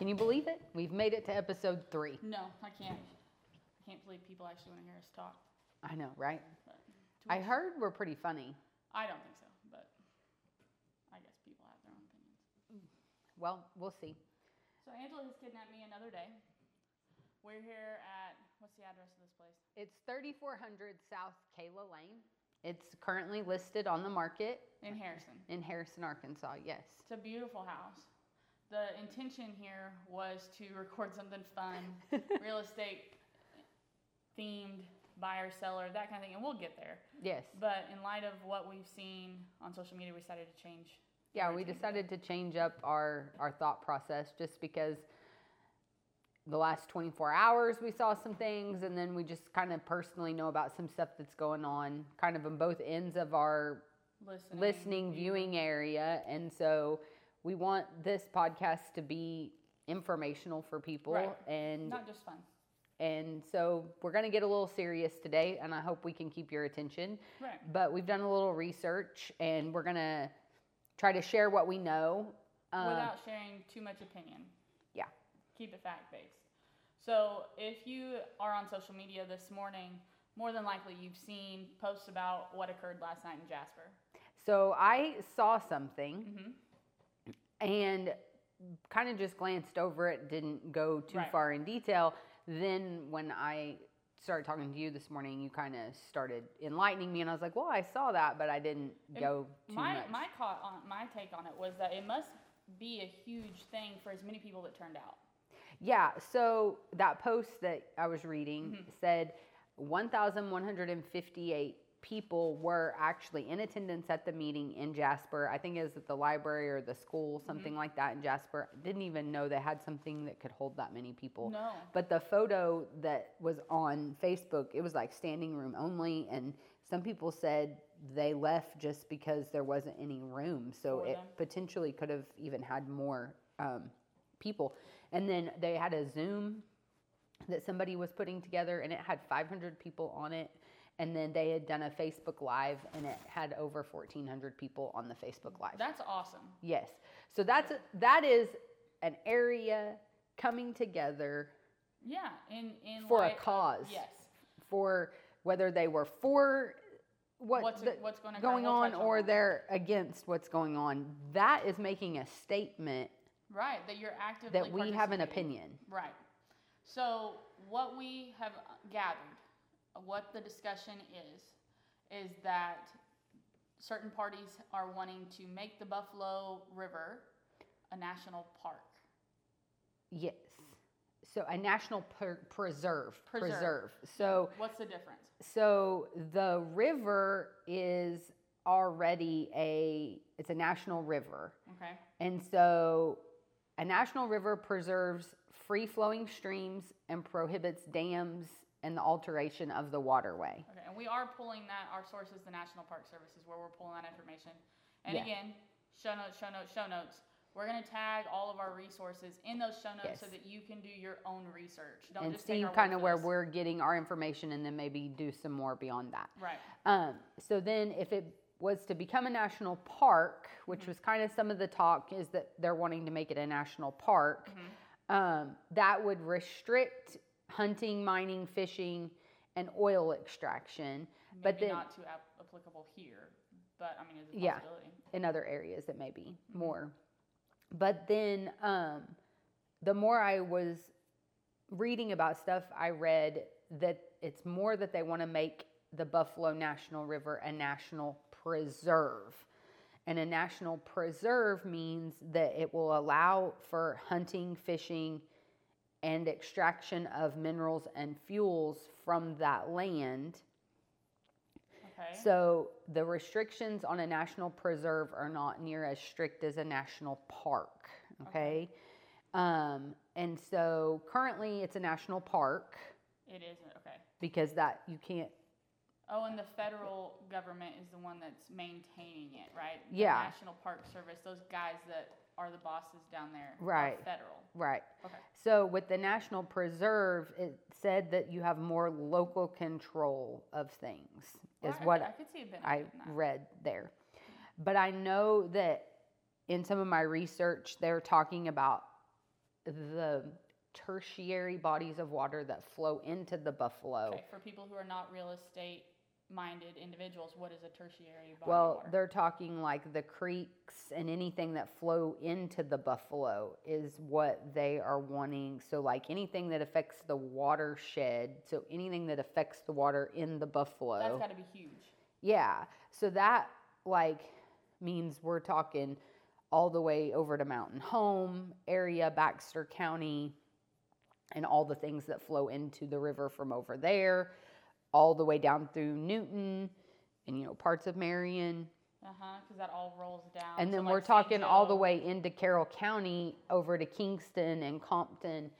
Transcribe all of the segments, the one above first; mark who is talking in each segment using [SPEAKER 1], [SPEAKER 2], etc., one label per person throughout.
[SPEAKER 1] Can you believe it? We've made it to episode three.
[SPEAKER 2] No, I can't. I can't believe people actually want to hear us talk.
[SPEAKER 1] I know, right? I heard we're pretty funny.
[SPEAKER 2] I don't think so, but I guess people have their own opinions.
[SPEAKER 1] Well, we'll see.
[SPEAKER 2] So Angela has kidnapped me another day. We're here at what's the address of this place?
[SPEAKER 1] It's 3400 South Kayla Lane. It's currently listed on the market
[SPEAKER 2] In Harrison.
[SPEAKER 1] in Harrison, Arkansas. Yes.
[SPEAKER 2] It's a beautiful house. The intention here was to record something fun, real estate themed, buyer, seller, that kind of thing, and we'll get there.
[SPEAKER 1] Yes.
[SPEAKER 2] But in light of what we've seen on social media, we decided to change.
[SPEAKER 1] Yeah, we decided to change up our, our thought process just because the last 24 hours we saw some things and then we just kind of personally know about some stuff that's going on kind of on both ends of our
[SPEAKER 2] listening,
[SPEAKER 1] listening viewing area and so we want this podcast to be informational for people
[SPEAKER 2] Right.
[SPEAKER 1] and
[SPEAKER 2] not just fun.
[SPEAKER 1] and so we're going to get a little serious today and i hope we can keep your attention
[SPEAKER 2] Right.
[SPEAKER 1] but we've done a little research and we're going to try to share what we know um,
[SPEAKER 2] Without sharing too much opinion.
[SPEAKER 1] yeah
[SPEAKER 2] Keep it fact based. So if you are on social media this morning, more than likely you've seen posts about what occurred last night in Jasper.
[SPEAKER 1] so i saw something
[SPEAKER 2] hmm
[SPEAKER 1] and kind of just glanced over it didn't go too
[SPEAKER 2] Right.
[SPEAKER 1] far in detail then when i started talking to you this morning you kind of started enlightening me and i was like well i saw that but i didn't go too
[SPEAKER 2] My
[SPEAKER 1] much
[SPEAKER 2] my caught on my take on it was that it must be a huge thing for as many people that turned out.
[SPEAKER 1] Yeah, so that post that I was reading
[SPEAKER 2] Mm-hmm.
[SPEAKER 1] said 1,158 people were actually in attendance at the meeting in Jasper. I think it was at the library or the school,
[SPEAKER 2] Mm-hmm.
[SPEAKER 1] something like that in Jasper. Didn't even know they had something that could hold that many people.
[SPEAKER 2] No.
[SPEAKER 1] But the photo that was on Facebook, it was like standing room only. And some people said they left just because there wasn't any room. So
[SPEAKER 2] For
[SPEAKER 1] it
[SPEAKER 2] them.
[SPEAKER 1] potentially could have even had more um, people. And then they had a Zoom that somebody was putting together and it had 500 people on it. And then they had done a Facebook Live and it had over 1,400 people on the Facebook Live.
[SPEAKER 2] That's awesome.
[SPEAKER 1] Yes. So that's that is an area coming together
[SPEAKER 2] Yeah, in in
[SPEAKER 1] For a cause.
[SPEAKER 2] yes.
[SPEAKER 1] for whether they were for what
[SPEAKER 2] What's
[SPEAKER 1] the-
[SPEAKER 2] what's going,
[SPEAKER 1] going
[SPEAKER 2] we'll
[SPEAKER 1] on or
[SPEAKER 2] that.
[SPEAKER 1] they're against what's going on. That is making a statement
[SPEAKER 2] right that you're actively
[SPEAKER 1] that we have an opinion.
[SPEAKER 2] Right. So what we have gathered, what the discussion is, is that certain parties are wanting to make the Buffalo River a national park.
[SPEAKER 1] Yes. So a national per- preserve,
[SPEAKER 2] Preserve.
[SPEAKER 1] preserve. So
[SPEAKER 2] What's the difference?
[SPEAKER 1] so the river is already a it's a national river.
[SPEAKER 2] Okay.
[SPEAKER 1] And so a national river preserves free flowing streams and prohibits dams and the alteration of the waterway.
[SPEAKER 2] Okay. And we are pulling that. Our source is the National Park Service, is where we're pulling that information. And
[SPEAKER 1] Yeah.
[SPEAKER 2] again, show notes, show notes, show notes. We're gonna tag all of our resources in those show notes so
[SPEAKER 1] Yes.
[SPEAKER 2] that you can do your own research. Don't
[SPEAKER 1] and
[SPEAKER 2] just take
[SPEAKER 1] see
[SPEAKER 2] our word
[SPEAKER 1] kind of
[SPEAKER 2] for
[SPEAKER 1] where
[SPEAKER 2] this.
[SPEAKER 1] we're getting our information and then maybe do some more beyond that.
[SPEAKER 2] Right.
[SPEAKER 1] Um, so then if it was to become a national park, which
[SPEAKER 2] Mm-hmm.
[SPEAKER 1] was kind of some of the talk is that they're wanting to make it a national park,
[SPEAKER 2] Mm-hmm.
[SPEAKER 1] um, that would restrict hunting, mining, fishing, and oil extraction. but
[SPEAKER 2] Maybe
[SPEAKER 1] then
[SPEAKER 2] not too ap- applicable here, but I mean, it's a
[SPEAKER 1] Yeah. in other areas it may be
[SPEAKER 2] Mm-hmm.
[SPEAKER 1] more. But then um, the more I was reading about stuff, I read that it's more that they want to make the Buffalo National River a national preserve. And a national preserve means that it will allow for hunting, fishing, and extraction of minerals and fuels from that land.
[SPEAKER 2] Okay.
[SPEAKER 1] So the restrictions on a national preserve are not near as strict as a national park. Okay. Um, and so currently it's a national park
[SPEAKER 2] it is okay.
[SPEAKER 1] because that you can't.
[SPEAKER 2] Oh, and the federal government is the one that's maintaining it, right? The
[SPEAKER 1] Yeah.
[SPEAKER 2] National Park Service, those guys that are the bosses down there,
[SPEAKER 1] Right.
[SPEAKER 2] federal.
[SPEAKER 1] Right.
[SPEAKER 2] Okay.
[SPEAKER 1] So with the national preserve, it said that you have more local control of things.
[SPEAKER 2] Well,
[SPEAKER 1] Is
[SPEAKER 2] I,
[SPEAKER 1] what
[SPEAKER 2] I could see a benefit
[SPEAKER 1] I read there. But I know that in some of my research, they're talking about the tertiary bodies of water that flow into the buffalo.
[SPEAKER 2] Okay, for people who are not real estate minded individuals, what is a tertiary body
[SPEAKER 1] Well,
[SPEAKER 2] water?
[SPEAKER 1] they're talking like the creeks and anything that flow into the buffalo is what they are wanting. So, like anything that affects the watershed, so anything that affects the water in the buffalo.
[SPEAKER 2] That's got to be huge.
[SPEAKER 1] Yeah. So that like means we're talking all the way over to Mountain Home area, Baxter County, and all the things that flow into the river from over there, all the way down through Newton and you know parts of Marion.
[SPEAKER 2] Uh huh. Because that all rolls down.
[SPEAKER 1] And then
[SPEAKER 2] like,
[SPEAKER 1] we're talking all the way into Carroll County over to Kingston and Compton.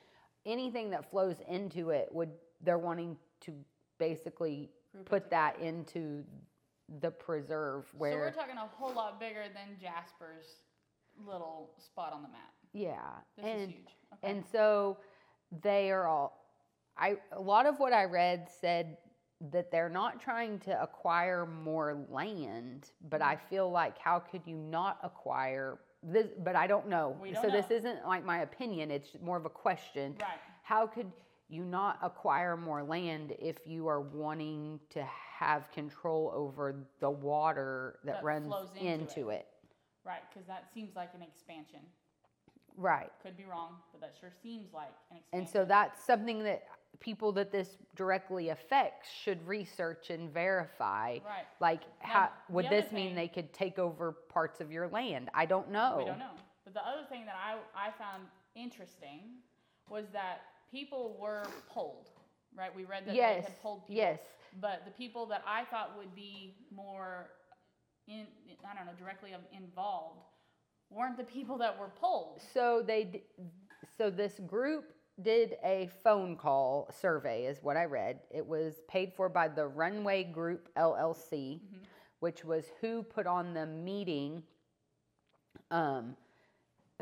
[SPEAKER 1] Anything that flows into it would they're wanting to basically
[SPEAKER 2] Group
[SPEAKER 1] put that into the preserve where.
[SPEAKER 2] So we're talking a whole lot bigger than Jasper's little spot on the map.
[SPEAKER 1] yeah
[SPEAKER 2] This
[SPEAKER 1] and
[SPEAKER 2] is huge. Okay.
[SPEAKER 1] and so they are all i a lot of what i read said that they're not trying to acquire more land but
[SPEAKER 2] Mm-hmm.
[SPEAKER 1] i feel like how could you not acquire this but i don't know
[SPEAKER 2] don't
[SPEAKER 1] so this isn't like my opinion it's more of a question
[SPEAKER 2] right.
[SPEAKER 1] how could you not acquire more land if you are wanting to have control over the water that,
[SPEAKER 2] That
[SPEAKER 1] runs
[SPEAKER 2] flows into
[SPEAKER 1] into it.
[SPEAKER 2] Right. Because that seems like an expansion.
[SPEAKER 1] right
[SPEAKER 2] Could be wrong, but that sure seems like an expansion.
[SPEAKER 1] And so that's something that people that this directly affects should research and verify.
[SPEAKER 2] Right.
[SPEAKER 1] Like, how would this mean
[SPEAKER 2] thing-
[SPEAKER 1] they could take over parts of your land? I don't know.
[SPEAKER 2] We don't know. But the other thing that I, I found interesting was that people were polled, right? We read that
[SPEAKER 1] Yes.
[SPEAKER 2] they had polled people.
[SPEAKER 1] Yes.
[SPEAKER 2] But the people that I thought would be more in, I don't know, directly involved weren't the people that were polled.
[SPEAKER 1] So they, d- so this group did a phone call survey, is what I read. It was paid for by the Runway Group LLC,
[SPEAKER 2] Mm-hmm.
[SPEAKER 1] which was who put on the meeting. Um,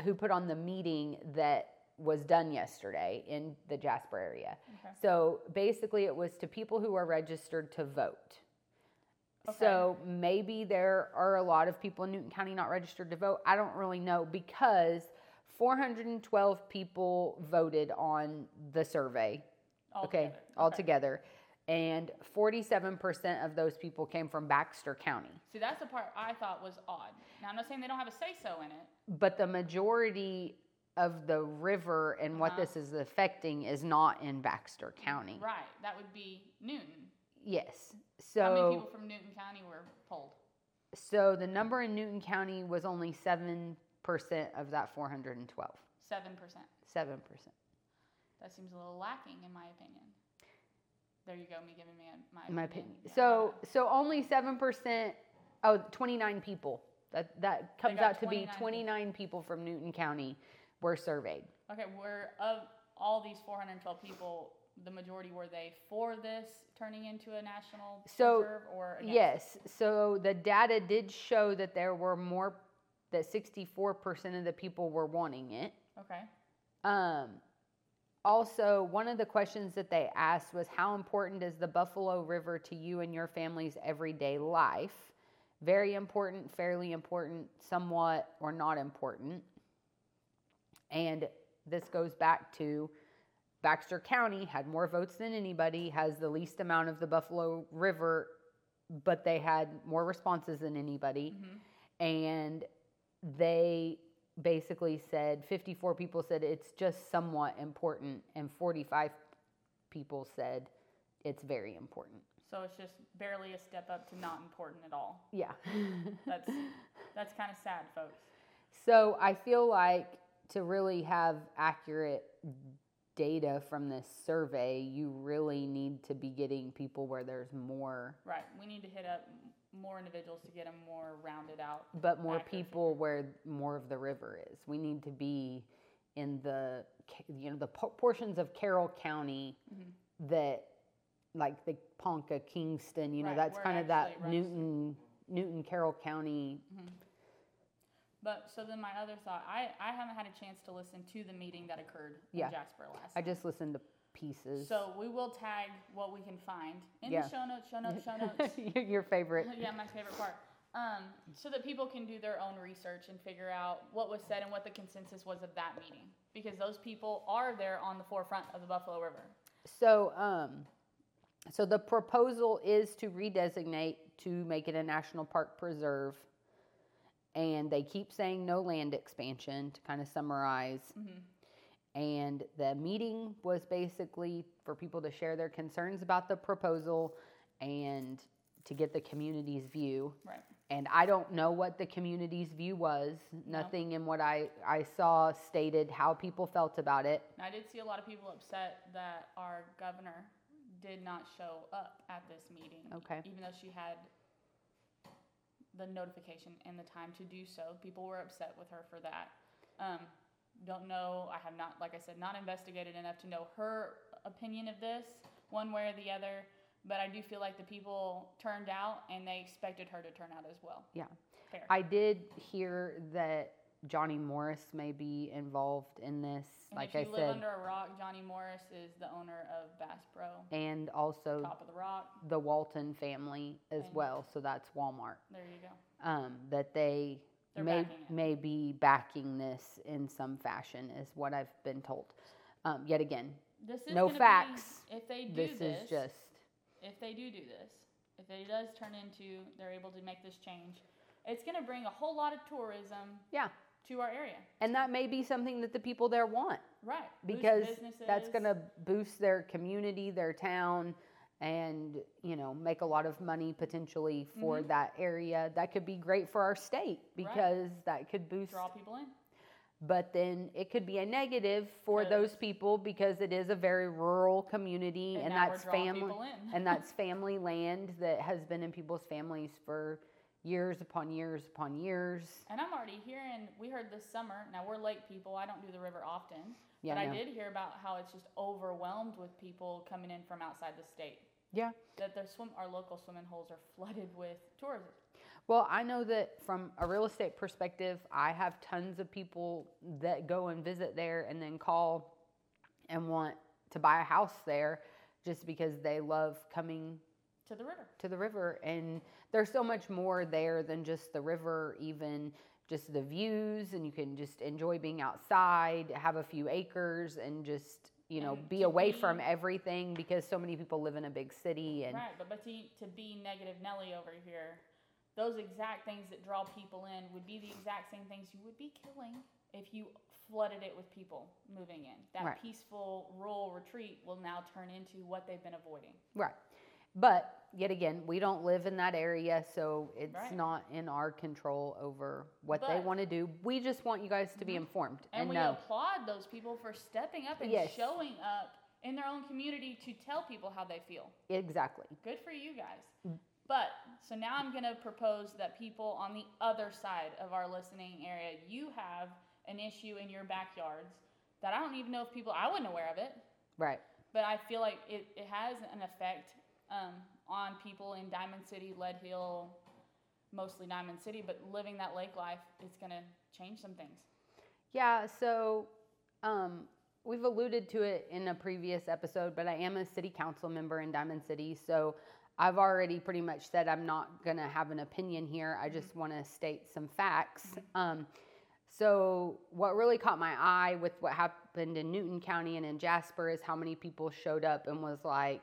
[SPEAKER 1] who put on the meeting that was done yesterday in the Jasper area.
[SPEAKER 2] Okay.
[SPEAKER 1] So basically, it was to people who are registered to vote.
[SPEAKER 2] Okay.
[SPEAKER 1] So maybe there are a lot of people in Newton County not registered to vote. I don't really know because 412 people voted on the survey. Okay,
[SPEAKER 2] Altogether.
[SPEAKER 1] altogether. And 47% of those people came from Baxter County.
[SPEAKER 2] See, that's the part I thought was odd. Now, I'm not saying they don't have a say so in it.
[SPEAKER 1] But the majority of the river and what
[SPEAKER 2] Uh-huh.
[SPEAKER 1] this is affecting is not in Baxter County.
[SPEAKER 2] Right. That would be Newton.
[SPEAKER 1] Yes.
[SPEAKER 2] So How many people from Newton County were polled?
[SPEAKER 1] so the number in Newton County was only 7% of that 412.
[SPEAKER 2] 7%.
[SPEAKER 1] 7%.
[SPEAKER 2] That seems a little lacking, in my opinion. There you go, me giving me a, my,
[SPEAKER 1] in my opinion.
[SPEAKER 2] Yeah.
[SPEAKER 1] So so only 7% oh 29 people. That that comes out to be
[SPEAKER 2] 29 people.
[SPEAKER 1] people from Newton County were surveyed.
[SPEAKER 2] Okay, were of all these 412 people, the majority were they for this turning into a national
[SPEAKER 1] So,
[SPEAKER 2] preserve or against?
[SPEAKER 1] Yes. So the data did show that there were more that 64% of the people were wanting it.
[SPEAKER 2] Okay.
[SPEAKER 1] Um, also, one of the questions that they asked was how important is the Buffalo River to you and your family's everyday life? Very important, fairly important, somewhat, or not important. And this goes back to Baxter County had more votes than anybody, has the least amount of the Buffalo River, but they had more responses than anybody. And they basically said 54 people said it's just somewhat important, and 45 people said it's very important.
[SPEAKER 2] So it's just barely a step up to not important at all.
[SPEAKER 1] Yeah.
[SPEAKER 2] That's that's kind of sad, folks.
[SPEAKER 1] so I feel like to really have accurate data from this survey, you really need to be getting people where there's more,
[SPEAKER 2] Right. We need to hit up more individuals to get them more rounded out.
[SPEAKER 1] but more
[SPEAKER 2] Accurate
[SPEAKER 1] people where more of the river is. We need to be in the, you know, the portions of Carroll County
[SPEAKER 2] Mm-hmm.
[SPEAKER 1] that, like the Ponca, Kingston, you know,
[SPEAKER 2] Right,
[SPEAKER 1] that's kind of that
[SPEAKER 2] runs-
[SPEAKER 1] Newton, Newton, Carroll County.
[SPEAKER 2] But so then my other thought, I, I haven't had a chance to listen to the meeting that occurred
[SPEAKER 1] Yeah.
[SPEAKER 2] in Jasper last
[SPEAKER 1] I just listened to pieces.
[SPEAKER 2] So we will tag what we can find in
[SPEAKER 1] Yeah.
[SPEAKER 2] the show notes, show notes, show notes.
[SPEAKER 1] Your- Your favorite.
[SPEAKER 2] yeah, my favorite part. Um, so that people can do their own research and figure out what was said and what the consensus was of that meeting. Because those people are there on the forefront of the Buffalo River.
[SPEAKER 1] So, um, so the proposal is to redesignate to make it a national park preserve. And they keep saying no land expansion to kind of summarize. And the meeting was basically for people to share their concerns about the proposal and to get the community's view.
[SPEAKER 2] Right.
[SPEAKER 1] And I don't know what the community's view was. Nothing in what I, I saw stated how people felt about it.
[SPEAKER 2] I did see a lot of people upset that our governor did not show up at this meeting.
[SPEAKER 1] Okay.
[SPEAKER 2] Even though she had the notification and the time to do so. People were upset with her for that. Um, don't know, I have not, like I said, not investigated enough to know her opinion of this, one way or the other. But I do feel like the people turned out and they expected her to turn out as well.
[SPEAKER 1] Yeah.
[SPEAKER 2] Fair.
[SPEAKER 1] I did hear that Johnny Morris may be involved in this,
[SPEAKER 2] and
[SPEAKER 1] like
[SPEAKER 2] if
[SPEAKER 1] I
[SPEAKER 2] you live
[SPEAKER 1] said,
[SPEAKER 2] under a rock, Johnny Morris is the owner of Bass Pro,
[SPEAKER 1] and also
[SPEAKER 2] Top of the Rock.
[SPEAKER 1] the Walton family as
[SPEAKER 2] And-
[SPEAKER 1] well. So that's Walmart.
[SPEAKER 2] There you go.
[SPEAKER 1] Um, that they
[SPEAKER 2] They're
[SPEAKER 1] may may be backing this in some fashion, is what I've been told. Um, yet again,
[SPEAKER 2] This is
[SPEAKER 1] No
[SPEAKER 2] gonna be-
[SPEAKER 1] facts.
[SPEAKER 2] if they do
[SPEAKER 1] this,
[SPEAKER 2] this,
[SPEAKER 1] is just
[SPEAKER 2] if they do do this, if it does turn into they're able to make this change, it's going to bring a whole lot of tourism
[SPEAKER 1] yeah,
[SPEAKER 2] to our area.
[SPEAKER 1] and that may be something that the people there want.
[SPEAKER 2] Right.
[SPEAKER 1] Because that's going to boost their community, their town, and you know make a lot of money potentially for mm-hmm. that area. That could be great for our state because that could boost.
[SPEAKER 2] draw people in.
[SPEAKER 1] But then it could be a negative for those people because it is a very rural community,
[SPEAKER 2] And
[SPEAKER 1] and, that's family, and that's family land that has been in people's families for years upon years upon years.
[SPEAKER 2] And I'm already hearing, we heard this summer, now we're lake people, I don't do the river often,
[SPEAKER 1] Yeah,
[SPEAKER 2] but I did hear about how it's just overwhelmed with people coming in from outside the state.
[SPEAKER 1] Yeah.
[SPEAKER 2] That the swim, our local swimming holes are flooded with tourism.
[SPEAKER 1] Well, I know that from a real estate perspective, I have tons of people that go and visit there and then call and want to buy a house there just because they love coming
[SPEAKER 2] To the river.
[SPEAKER 1] to the river. And there's so much more there than just the river, even just the views, and you can just enjoy being outside, have a few acres, and just, you know,
[SPEAKER 2] And
[SPEAKER 1] be away
[SPEAKER 2] be-
[SPEAKER 1] from everything because so many people live in a big city. And
[SPEAKER 2] Right, but but to, to be negative Nelly over here, those exact things that draw people in would be the exact same things you would be killing if you flooded it with people moving in. That
[SPEAKER 1] Right.
[SPEAKER 2] peaceful rural retreat will now turn into what they've been avoiding.
[SPEAKER 1] Right. But yet again, we don't live in that area, so it's
[SPEAKER 2] Right.
[SPEAKER 1] not in our control over what they
[SPEAKER 2] But- Mm-hmm.
[SPEAKER 1] want to do. We just want you guys to be informed
[SPEAKER 2] And,
[SPEAKER 1] and,
[SPEAKER 2] we
[SPEAKER 1] know.
[SPEAKER 2] applaud those people for stepping up and
[SPEAKER 1] Yes.
[SPEAKER 2] showing up in their own community to tell people how they feel.
[SPEAKER 1] Exactly.
[SPEAKER 2] Good for you guys.
[SPEAKER 1] Mm.
[SPEAKER 2] But so now I'm going to propose that people on the other side of our listening area, you have an issue in your backyards that I don't even know if people, I wasn't aware of it,
[SPEAKER 1] Right.
[SPEAKER 2] but I feel like it, it has an effect um, on people in Diamond City, Lead Hill, mostly Diamond City, but living that lake life, it's going to change some things.
[SPEAKER 1] Yeah, so um, we've alluded to it in a previous episode, but I am a city council member in Diamond City. So I've already pretty much said I'm not going to have an opinion here. I just want to state some facts. Um, so, what really caught my eye with what happened in Newton County and in Jasper is how many people showed up and was like,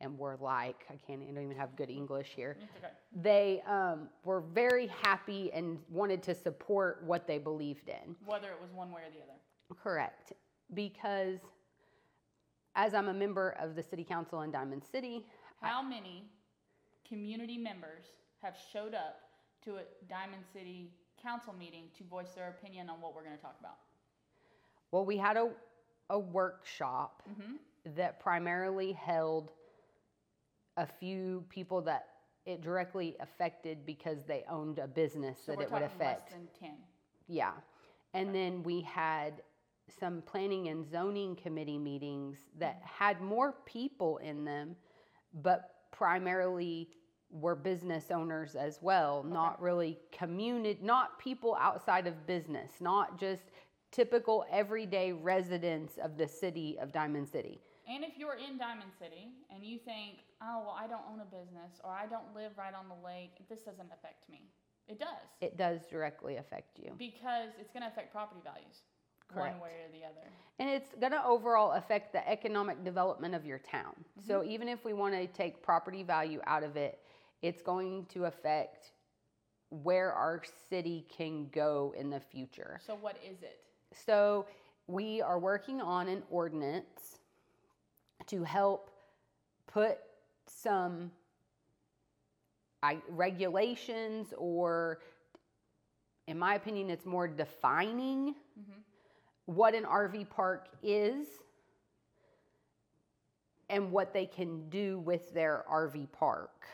[SPEAKER 1] and were like, I can't, I don't even have good English here
[SPEAKER 2] okay.
[SPEAKER 1] they um, were very happy and wanted to support what they believed in.
[SPEAKER 2] Whether it was one way or the other.
[SPEAKER 1] Correct. Because as I'm a member of the city council in Diamond City,
[SPEAKER 2] How many community members have showed up to a Diamond City council meeting to voice their opinion on what we're going to talk about?
[SPEAKER 1] well, we had a, a workshop
[SPEAKER 2] Mm-hmm.
[SPEAKER 1] that primarily held a few people that it directly affected because they owned a business
[SPEAKER 2] So
[SPEAKER 1] that it would affect.
[SPEAKER 2] less than 10.
[SPEAKER 1] Yeah. And then we had some planning and zoning committee meetings that had more people in them, but primarily were business owners as well, not really community, not people outside of business, not just typical everyday residents of the city of Diamond City.
[SPEAKER 2] And if you're in Diamond City and you think, oh, well, I don't own a business or I don't live right on the lake, this doesn't affect me. It does.
[SPEAKER 1] It does directly affect you.
[SPEAKER 2] because it's going to affect property values
[SPEAKER 1] Correct.
[SPEAKER 2] one way or the other.
[SPEAKER 1] And it's going to overall affect the economic development of your town. So mm-hmm. even if we want to take property value out of it, it's going to affect where our city can go in the future.
[SPEAKER 2] So, what is it?
[SPEAKER 1] So we are working on an ordinance to help put some I, regulations or in my opinion it's more defining mm-hmm. what an RV park is and what they can do with their RV park.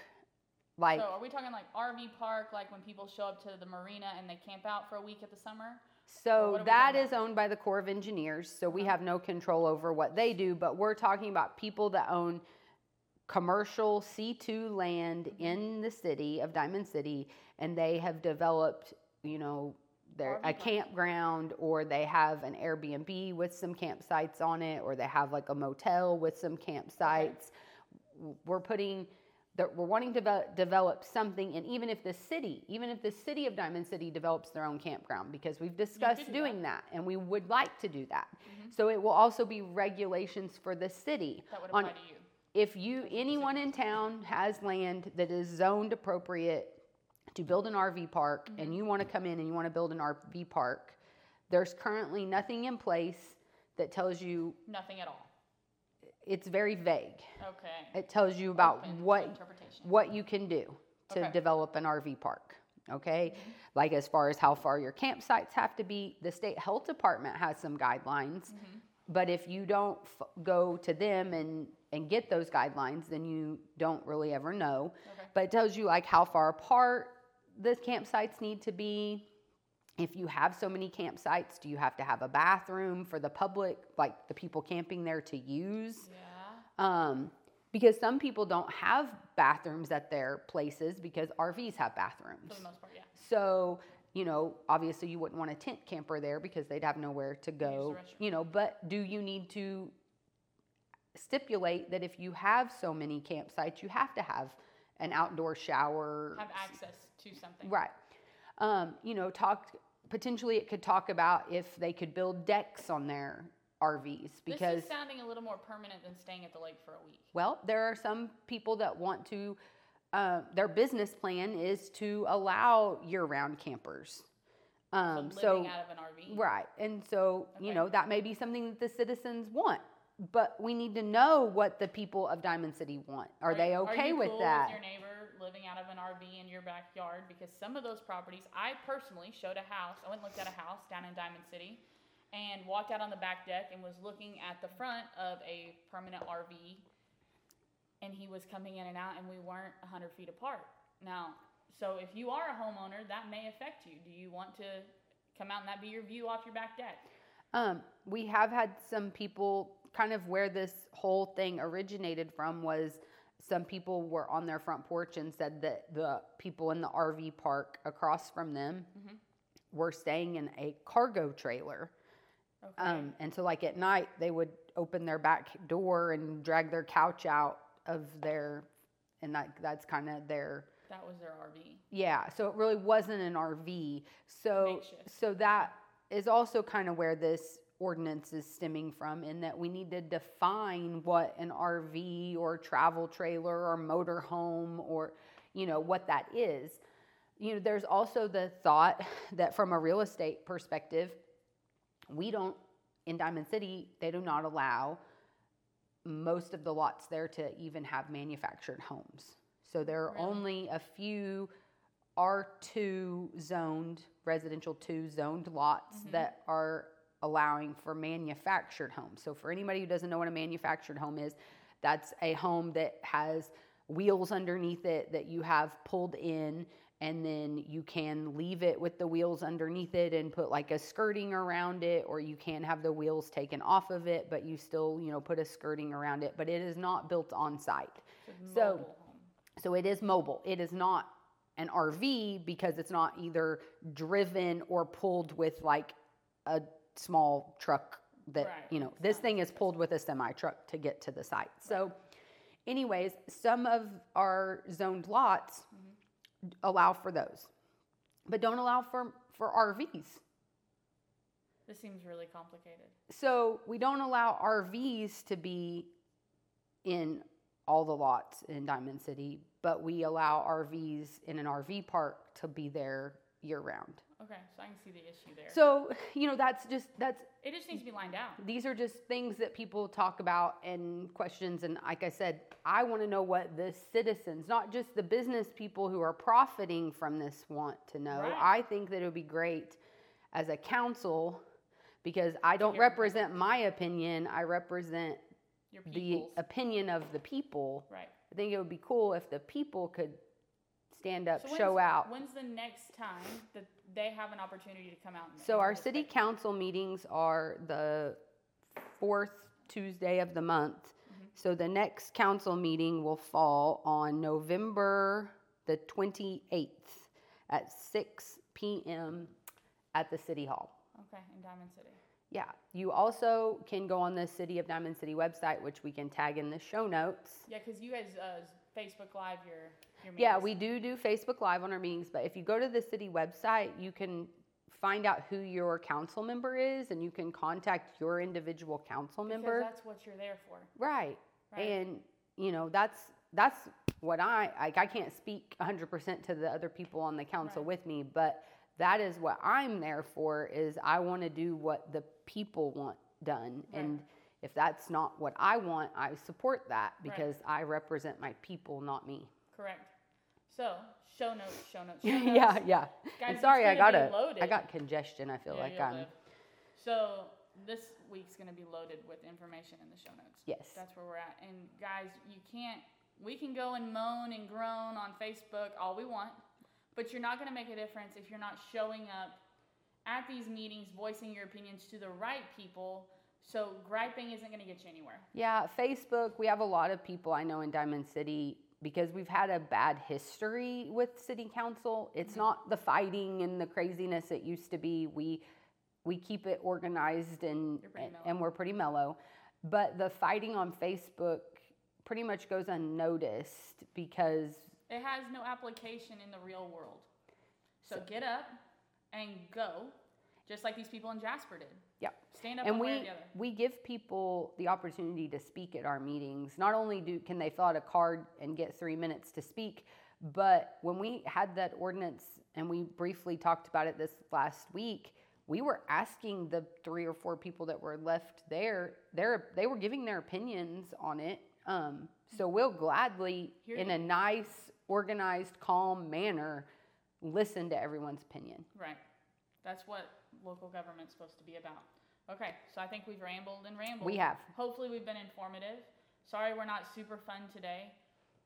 [SPEAKER 1] Like
[SPEAKER 2] so, are we talking like RV park, like when people show up to the marina and they camp out for a week at the summer?
[SPEAKER 1] So
[SPEAKER 2] what are we
[SPEAKER 1] that is owned by the Corps of Engineers. So we uh-huh. have no control over what they do, but we're talking about people that own commercial C2 land mm-hmm. in the city of Diamond City and they have developed, you know, their a campground or they have an Airbnb with some campsites on it or they have like a motel with some campsites. We're putting that we're wanting to develop, develop something and even if the city even if the city of diamond city develops their own campground because we've discussed
[SPEAKER 2] do
[SPEAKER 1] doing that. and we would like to do that mm-hmm. so it will also be regulations for the city
[SPEAKER 2] That would
[SPEAKER 1] on
[SPEAKER 2] to you.
[SPEAKER 1] if you anyone in town has land that is zoned appropriate to build an RV park and mm-hmm. you want to come in and you want to build an RV park there's currently nothing in place that tells you
[SPEAKER 2] Nothing at all.
[SPEAKER 1] It's very vague
[SPEAKER 2] Okay.
[SPEAKER 1] it tells you about
[SPEAKER 2] Open
[SPEAKER 1] what what you can do to
[SPEAKER 2] Okay.
[SPEAKER 1] develop an RV park. Okay, like as far as how far your campsites have to be, the state health department has some guidelines.
[SPEAKER 2] Mm-hmm.
[SPEAKER 1] But if you don't f- go to them and and get those guidelines, then you don't really ever know.
[SPEAKER 2] Okay.
[SPEAKER 1] But it tells you like how far apart the campsites need to be. If you have so many campsites, do you have to have a bathroom for the public, like the people camping there to use?
[SPEAKER 2] Yeah.
[SPEAKER 1] um, because some people don't have bathrooms at their places because RVs have bathrooms.
[SPEAKER 2] For the most part, yeah.
[SPEAKER 1] So, you know, obviously you wouldn't want a tent camper there because they'd have nowhere to go. You know, but do you need to stipulate that if you have so many campsites, you have to have an outdoor shower?
[SPEAKER 2] Have access to something.
[SPEAKER 1] Right. Um, you know, talk potentially it could talk about if they could build decks on their RVs because
[SPEAKER 2] this is sounding a little more permanent than staying at the lake for a week.
[SPEAKER 1] Well, there are some people that want to, uh, their business plan is to allow year round campers. Um,
[SPEAKER 2] living
[SPEAKER 1] so,
[SPEAKER 2] out of an RV.
[SPEAKER 1] right. And so, you know, that may be something that the citizens want. But we need to know what the people of Diamond City want. Are, they okay
[SPEAKER 2] you
[SPEAKER 1] with
[SPEAKER 2] cool
[SPEAKER 1] that?
[SPEAKER 2] With living out of an RV in your backyard, because some of those properties, I personally showed a house. I went and looked at a house down in Diamond City, and walked out on the back deck and was looking at the front of a permanent RV, and he was coming in and out, and we weren't hundred feet apart. Now, so if you are a homeowner, that may affect you. Do you want to come out and that be your view off your back deck?
[SPEAKER 1] Um, we have had some people kind of where this whole thing originated from was some people were on their front porch and said that the people in the RV park across from them were staying in a cargo trailer.
[SPEAKER 2] Okay.
[SPEAKER 1] Um, and so, like at night, they would open their back door and drag their couch out of their, and that that's kind of their
[SPEAKER 2] that was their RV.
[SPEAKER 1] yeah, so it really wasn't an RV. So so that is also kind of where this ordinance is stemming from in that we need to define what an RV or travel trailer or motor home or you know what that is. You know, there's also the thought that from a real estate perspective, we don't in Diamond City, they do not allow most of the lots there to even have manufactured homes. So there are
[SPEAKER 2] Really?
[SPEAKER 1] only a few R2 zoned, residential 2 zoned lots mm-hmm. that are allowing for manufactured homes. So for anybody who doesn't know what a manufactured home is, that's a home that has wheels underneath it that you have pulled in and then you can leave it with the wheels underneath it and put like a skirting around it or you can have the wheels taken off of it but you still you know put a skirting around it but it is not built on site. So- so it is mobile. It is not an rv because it's not either driven or pulled with like a small truck that
[SPEAKER 2] Right,
[SPEAKER 1] you know this thing is pulled with a semi truck to get to the site. So, anyways, some of our zoned lots
[SPEAKER 2] Mm-hmm.
[SPEAKER 1] allow for those, but don't allow for for RVs.
[SPEAKER 2] This seems really complicated.
[SPEAKER 1] So we don't allow RVs to be in all the lots in Diamond City, but we allow RVs in an RV park to be there year round.
[SPEAKER 2] Okay, so I can see the issue there.
[SPEAKER 1] So, you know, that's just that's
[SPEAKER 2] it just needs to be lined out.
[SPEAKER 1] these are just things that people talk about and questions and like I said, I want to know what the citizens, not just the business people who are profiting from this want to know.
[SPEAKER 2] Right.
[SPEAKER 1] I think that it would be great as a council because I don't represent my opinion, I represent
[SPEAKER 2] Your
[SPEAKER 1] the opinion of the people.
[SPEAKER 2] right.
[SPEAKER 1] I think it would be cool if the people could stand up,
[SPEAKER 2] So
[SPEAKER 1] show out.
[SPEAKER 2] When's the next time that they have an opportunity to come out? And,
[SPEAKER 1] So our city council meetings are the fourth Tuesday of the month.
[SPEAKER 2] Mm-hmm.
[SPEAKER 1] So the next council meeting will fall on November the 28th at 6 p.m. at the city hall.
[SPEAKER 2] Okay, in Diamond City.
[SPEAKER 1] Yeah, you also can go on the City of Diamond City website, which we can tag in the show notes.
[SPEAKER 2] Yeah, because you guys uh, Facebook Live your
[SPEAKER 1] Yeah, we do do Facebook Live on our meetings, but if you go to the city website, you can find out who your council member is and you can contact your individual council
[SPEAKER 2] because
[SPEAKER 1] member.
[SPEAKER 2] that's what you're there for.
[SPEAKER 1] Right.
[SPEAKER 2] Right.
[SPEAKER 1] And you know, that's that's what I like I can't speak 100% to the other people on the council
[SPEAKER 2] Right.
[SPEAKER 1] with me, but that is what I'm there for is I want to do what the people want done
[SPEAKER 2] Right.
[SPEAKER 1] and if that's not what I want, I support that because I represent my people, not me.
[SPEAKER 2] Correct. So show notes, show notes. Show notes.
[SPEAKER 1] yeah, yeah.
[SPEAKER 2] Guys,
[SPEAKER 1] sorry, I got
[SPEAKER 2] gonna
[SPEAKER 1] a,
[SPEAKER 2] be loaded.
[SPEAKER 1] I got congestion. I feel
[SPEAKER 2] Yeah,
[SPEAKER 1] like I'm.
[SPEAKER 2] live. So this week's gonna be loaded with information in the show notes.
[SPEAKER 1] Yes.
[SPEAKER 2] That's where we're at. And guys, you can't. We can go and moan and groan on Facebook all we want, but you're not gonna make a difference if you're not showing up at these meetings, voicing your opinions to the right people. So griping isn't gonna get you anywhere.
[SPEAKER 1] Yeah, Facebook. We have a lot of people I know in Diamond City because we've had a bad history with city council. It's mm-hmm. not the fighting and the craziness it used to be. We we keep it organized and and, and we're pretty mellow. But the fighting on Facebook pretty much goes unnoticed because
[SPEAKER 2] It has no application in the real world. So, get up and go, just like these people in Jasper did.
[SPEAKER 1] Yep.
[SPEAKER 2] Stand up
[SPEAKER 1] and we we give people the opportunity to speak at our meetings. Not only do can they fill out a card and get three minutes to speak, but when we had that ordinance and we briefly talked about it this last week, we were asking the three or four people that were left there. Their they were giving their opinions on it. Um, so we'll gladly,
[SPEAKER 2] Here
[SPEAKER 1] in
[SPEAKER 2] you-
[SPEAKER 1] a nice, organized, calm manner, listen to everyone's opinion.
[SPEAKER 2] Right. That's what local government's supposed to be about. Okay, so I think we've rambled and rambled.
[SPEAKER 1] We have.
[SPEAKER 2] Hopefully, we've been informative. Sorry, we're not super fun today.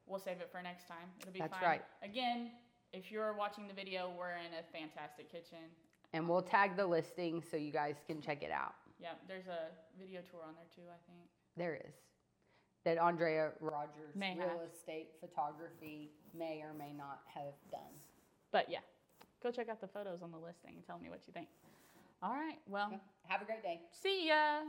[SPEAKER 2] We'll save it for next time. It'll be
[SPEAKER 1] That's
[SPEAKER 2] fine.
[SPEAKER 1] right.
[SPEAKER 2] Again, if you're watching the video, we're in a fantastic kitchen.
[SPEAKER 1] And we'll tag the listing so you guys can check it out.
[SPEAKER 2] Yeah, there's a video tour on there too, I think.
[SPEAKER 1] There is. That Aundrea Rogers
[SPEAKER 2] May
[SPEAKER 1] real
[SPEAKER 2] have.
[SPEAKER 1] estate photography may or may not have done.
[SPEAKER 2] But yeah, go check out the photos on the listing and tell me what you think. All right, well,
[SPEAKER 1] Have a great day.
[SPEAKER 2] see ya.